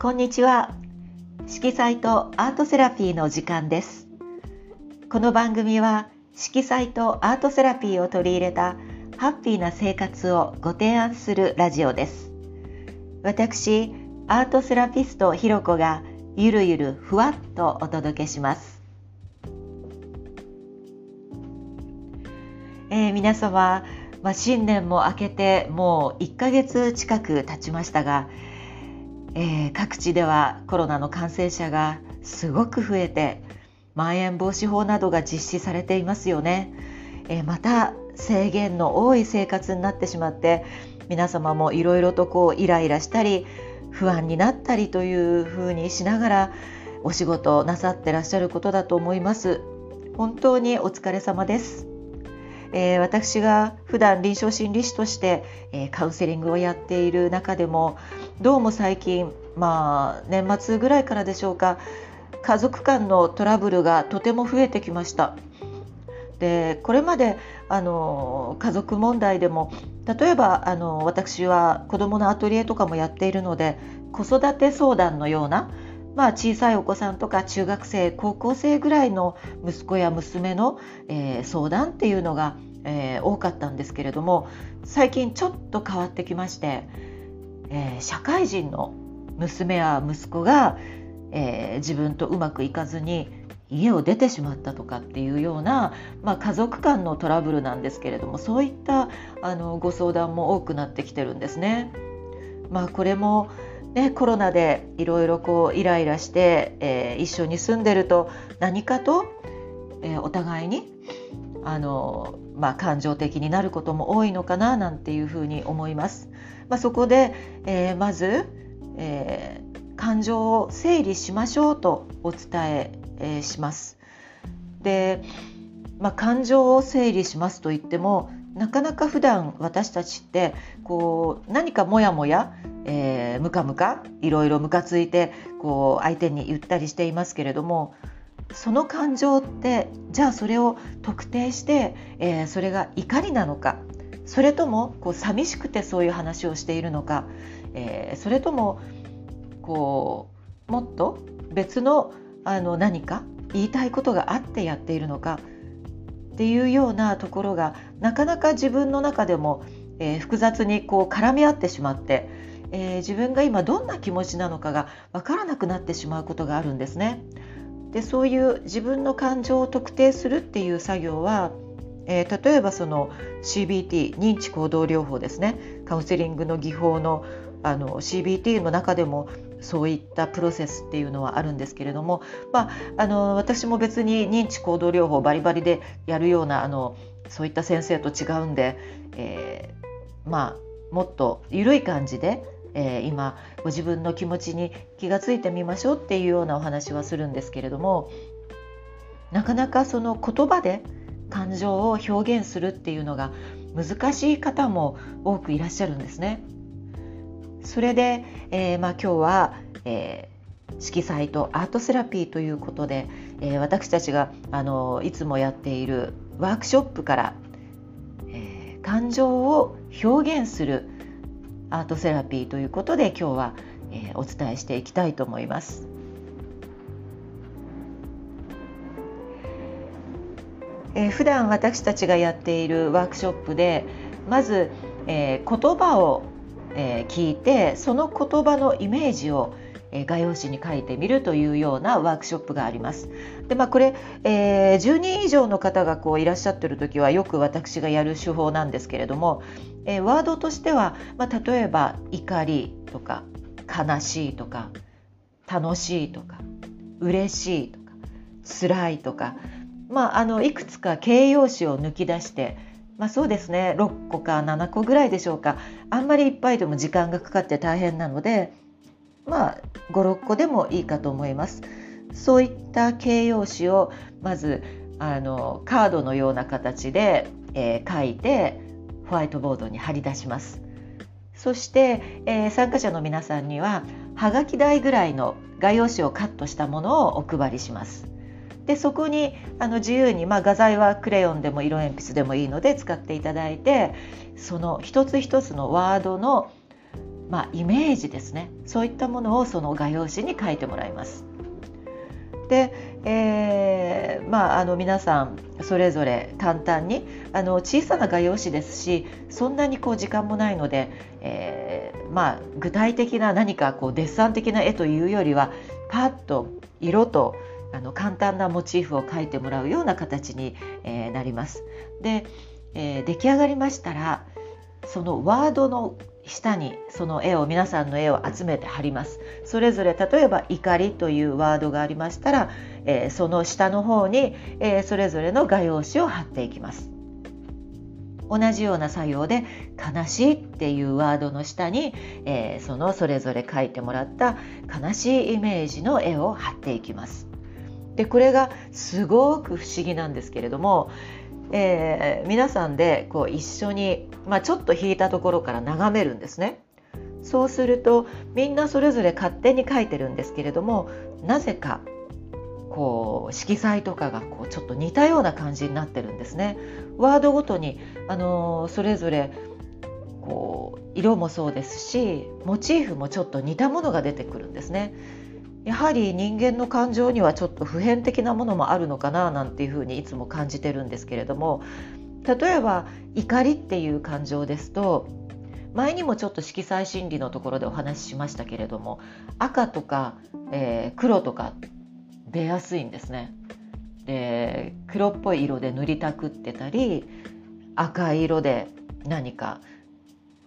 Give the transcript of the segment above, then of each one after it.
こんにちは。色彩とアートセラピーの時間です。この番組は色彩とアートセラピーを取り入れたハッピーな生活をご提案するラジオです。私アートセラピストひろこがゆるゆるふわっとお届けします。えー、皆様、まあ、新年も明けてもう1ヶ月近く経ちましたが、えー、各地ではコロナの感染者がすごく増えてまん延防止法などが実施されていますよね、えー、また制限の多い生活になってしまって皆様もいろいろとこうイライラしたり不安になったりというふうにしながらお仕事をなさってらっしゃることだと思います。本当にお疲れ様です。えー、私が普段臨床心理士として、えー、カウンセリングをやっている中でもどうも最近まあ年末ぐらいからでしょうか。家族間のトラブルがとても増えてきました。でこれまであの家族問題でも例えばあの私は子どものアトリエとかもやっているので子育て相談のような、まあ、小さいお子さんとか中学生高校生ぐらいの息子や娘の、えー、相談っていうのが、えー、多かったんですけれども最近ちょっと変わってきましてえー、社会人の娘や息子が、えー、自分とうまくいかずに家を出てしまったとかっていうような、まあ、家族間のトラブルなんですけれどもそういったあのご相談も多くなってきてるんですね。まあ、これもね、コロナでいろいろこうイライラして、えー、一緒に住んでると何かと、えー、お互いにあの、まあ、感情的になることも多いのかななんていうふうに思います。まあ、そこで、えー、まず、えー、感情を整理しましょうとお伝ええー、します。で、まあ、感情を整理しますと言ってもなかなか普段私たちってこう何かモヤモヤ、えー、ムカムカいろいろムカついてこう相手に言ったりしていますけれどもその感情ってじゃあそれを特定して、えー、それが怒りなのか。それともこう寂しくてそういう話をしているのか、えー、それともこうもっと別のあの何か言いたいことがあってやっているのか。っていうようなところがなかなか自分の中でも、えー、複雑にこう絡み合ってしまって、えー、自分が今どんな気持ちなのかが分からなくなってしまうことがあるんですね。でそういう自分の感情を特定するっていう作業はえー、例えばその CBT 認知行動療法ですね。カウンセリングの技法のあの CBT の中でもそういったプロセスっていうのはあるんですけれども、まあ、あの私も別に認知行動療法バリバリでやるようなあのそういった先生と違うんで、えー、まあもっと緩い感じで、えー、今ご自分の気持ちに気がついてみましょうっていうようなお話はするんですけれどもなかなかその言葉で感情を表現するっていうのが難しい方も多くいらっしゃるんですね。それで、えー、まあ、今日は、えー、色彩とアートセラピーということで、えー、私たちがあのいつもやっているワークショップから、えー、感情を表現するアートセラピーということで今日は、えお伝えしていきたいと思います。えー、普段私たちがやっているワークショップでまず、えー、言葉を、えー、聞いてその言葉のイメージを画用紙に書いてみるというようなワークショップがあります。でまあ、これ、えー、10人以上の方がこういらっしゃってる時はよく私がやる手法なんですけれども、えー、ワードとしては、まあ、例えば怒りとか悲しいとか楽しいとか嬉しいとか辛いとかまあ、あのいくつか形容詞を抜き出して、まあ、そうですね6個か7個ぐらいでしょうかあんまりいっぱいでも時間がかかって大変なので、まあ、56個でもいいかと思います。そういった形容詞をまずあのカードのような形で、えー、書いてホワイトボードに貼り出します。そして、えー、参加者の皆さんにははがき台ぐらいの画用紙をカットしたものをお配りします。でそこにあの自由に、まあ、画材はクレヨンでも色鉛筆でもいいので使っていただいてその一つ一つのワードのまあ、イメージですねそういったものをその画用紙に書いてもらいます。で、えー、まあ、あの皆さんそれぞれ簡単にあの小さな画用紙ですしそんなにこう時間もないので、えー、まあ、具体的な何かこうデッサン的な絵というよりはパッと色とあの簡単なモチーフを描いてもらうような形に、えー、なります。で、えー、出来上がりましたらそのワードの下にその絵を皆さんの絵を集めて貼ります。それぞれ例えば怒りというワードがありましたら、えー、その下の方に、えー、それぞれの画用紙を貼っていきます。同じような作業で悲しいっていうワードの下に、えー、そのそれぞれ描いてもらった悲しいイメージの絵を貼っていきます。でこれがすごく不思議なんですけれどもえー、皆さんでこう一緒に、まあ、ちょっと引いたところから眺めるんですね。そうするとみんなそれぞれ勝手に書いてるんですけれどもなぜかこう色彩とかがこうちょっと似たような感じになってるんですね。ワードごとに、あのー、それぞれこう色もそうですしモチーフもちょっと似たものが出てくるんですね。やはり人間の感情にはちょっと普遍的なものもあるのかななんていうふうにいつも感じてるんですけれども例えば怒りっていう感情ですと前にもちょっと色彩心理のところでお話ししましたけれども赤とか、えー、黒とか出やすいんですね。で黒っぽい色で塗りたくってたり赤い色で何か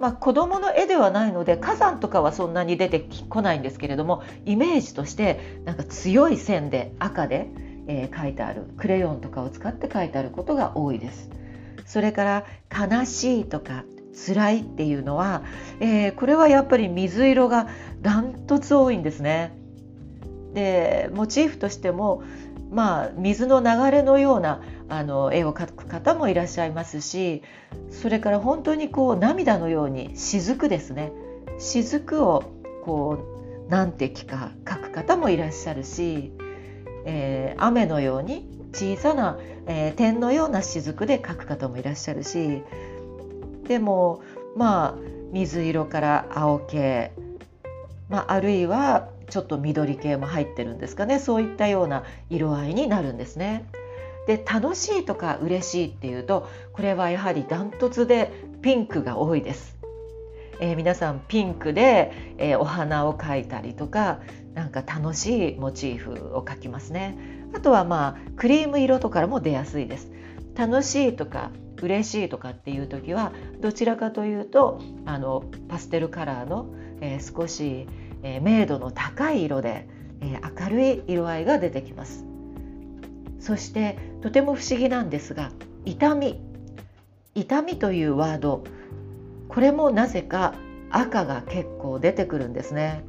まあ、子どもの絵ではないので火山とかはそんなに出てこないんですけれどもイメージとしてなんか強い線で赤で、えー、書いてあるクレヨンとかを使って書いてあることが多いです。それから悲しいとか辛いっていうのは、えー、これはやっぱり水色がダントツ多いんですね。でモチーフとしてもまあ水の流れのようなあの絵を描く方もいらっしゃいますしそれから本当にこう涙のように雫ですね。雫をこう何滴か描く方もいらっしゃるし、えー、雨のように小さな、えー、点のような雫で描く方もいらっしゃるしでもまあ水色から青系、まあ、あるいはちょっと緑系も入ってるんですかねそういったような色合いになるんですね。で楽しいとか嬉しいっていうとこれはやはりダントツでピンクが多いです。えー、皆さんピンクで、えー、お花を描いたりとかなんか楽しいモチーフを描きますね。あとはまあクリーム色とかも出やすいです。楽しいとか嬉しいとかっていう時はどちらかというとあのパステルカラーの、えー、少し、え明度の高い色で、え明るい色合いが出てきます。そしてとても不思議なんですが痛み。痛みというワード。これもなぜか赤が結構出てくるんですね。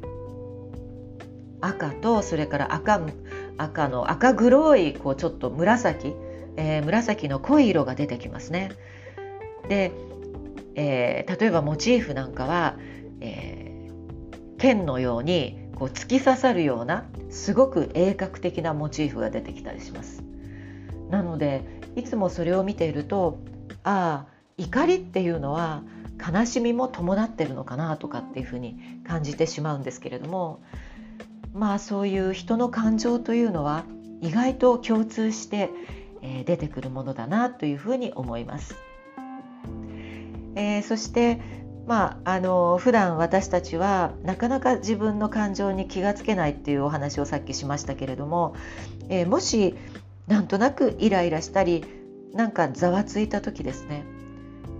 赤とそれから赤赤の赤黒いこうちょっと紫、えー、紫の濃い色が出てきますね。で、えー、例えばモチーフなんかは、えー、剣のようにこう突き刺さるようなすごく鋭角的なモチーフが出てきたりしますなのでいつもそれを見ているとああ怒りっていうのは悲しみも伴ってるのかなとかっていうふうに感じてしまうんですけれどもまあそういう人の感情というのは意外と共通して、出てくるものだなというふうに思います。えー、そしてまあ、あの普段私たちはなかなか自分の感情に気がつけないっていうお話をさっきしましたけれども、えー、もしなんとなくイライラしたりなんかざわついた時ですね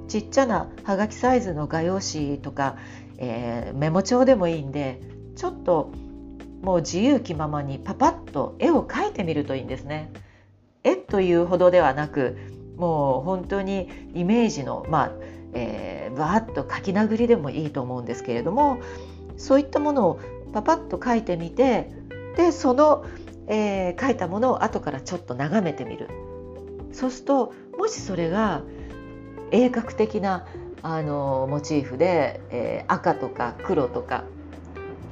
ちっちゃなはがきサイズの画用紙とか、えー、メモ帳でもいいんでちょっともう自由気ままにパパッと絵を描いてみるといいんですね。絵というほどではなくもう本当にイメージのまあ、えー、バーッと書き殴りでもいいと思うんですけれどもそういったものをパパッと書いてみてでそのえー、書いたものを後からちょっと眺めてみる。そうするともしそれが鋭角的なあのモチーフで、えー、赤とか黒とか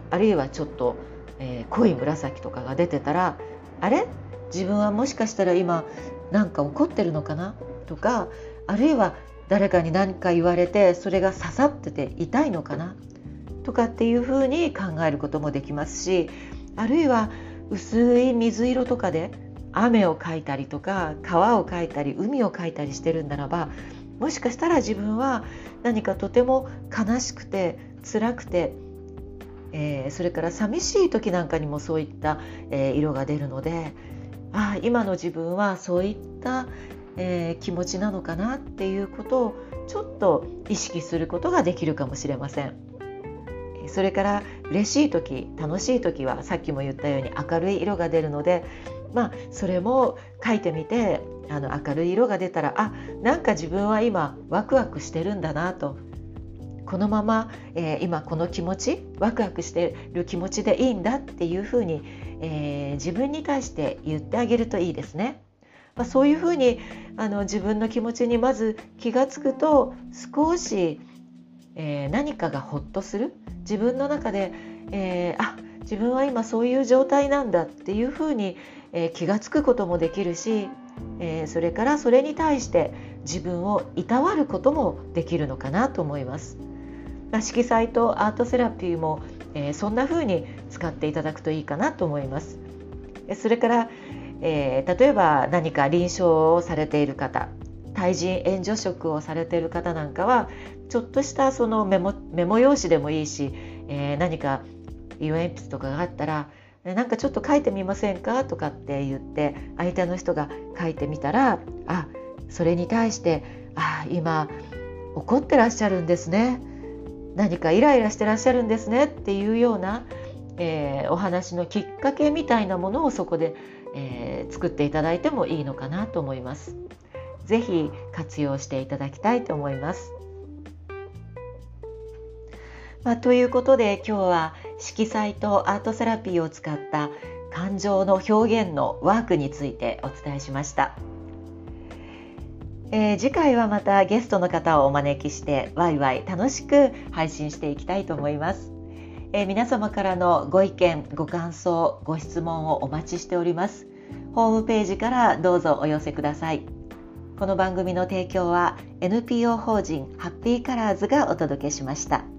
あるいはちょっと、えー、濃い紫とかが出てたらあれ？自分はもしかしたら今何か怒ってるのかな？とかあるいは誰かに何か言われてそれが刺さってて痛いのかな？とかっていうふうに考えることもできますしあるいは薄い水色とかで雨を描いたりとか川を描いたり海を描いたりしてるんならばもしかしたら自分は何かとても悲しくて辛くて、えー、それから寂しい時なんかにもそういった、えー、色が出るのであ今の自分はそういった、えー、気持ちなのかなっていうことをちょっと意識することができるかもしれません。それから嬉しい時楽しい時はさっきも言ったように明るい色が出るのでまあそれも書いてみてあの明るい色が出たらあなんか自分は今ワクワクしてるんだなとこのまま、えー、今この気持ちワクワクしてる気持ちでいいんだっていうふうに、えー、自分に対して言ってあげるといいですね。まあ、そういうふうにあの自分の気持ちにまず気が付くと少し、えー、何かがほっとする自分の中で、えー、あ自分は今そういう状態なんだっていうふうに、えー、気が付くこともできるし、えー、それからそれに対して自分をいたわることもできるのかなと思います。まあ、色彩とアートセラピーも、えー、そんな風に使っていただくといいかなと思います。それから、えー、例えば何か臨床をされている方対人援助職をされている方なんかはちょっとしたそのメモメモ用紙でもいいし、えー、何か色鉛筆とかがあったらなんかちょっと書いてみませんかとかって言って相手の人が書いてみたらあそれに対してあ今怒ってらっしゃるんですね何かイライラしてらっしゃるんですねっていうような、えー、お話のきっかけみたいなものをそこで、えー、作っていただいてもいいのかなと思います。ぜひ活用していただきたいと思います。まあ、ということで今日は色彩とアートセラピーを使った感情の表現のワークについてお伝えしました。えー、次回はまたゲストの方をお招きしてワイワイ楽しく配信していきたいと思います、えー、皆様からのご意見ご感想ご質問をお待ちしております。ホームページからどうぞお寄せください。この番組の提供は NPO 法人ハッピーカラーズがお届けしました。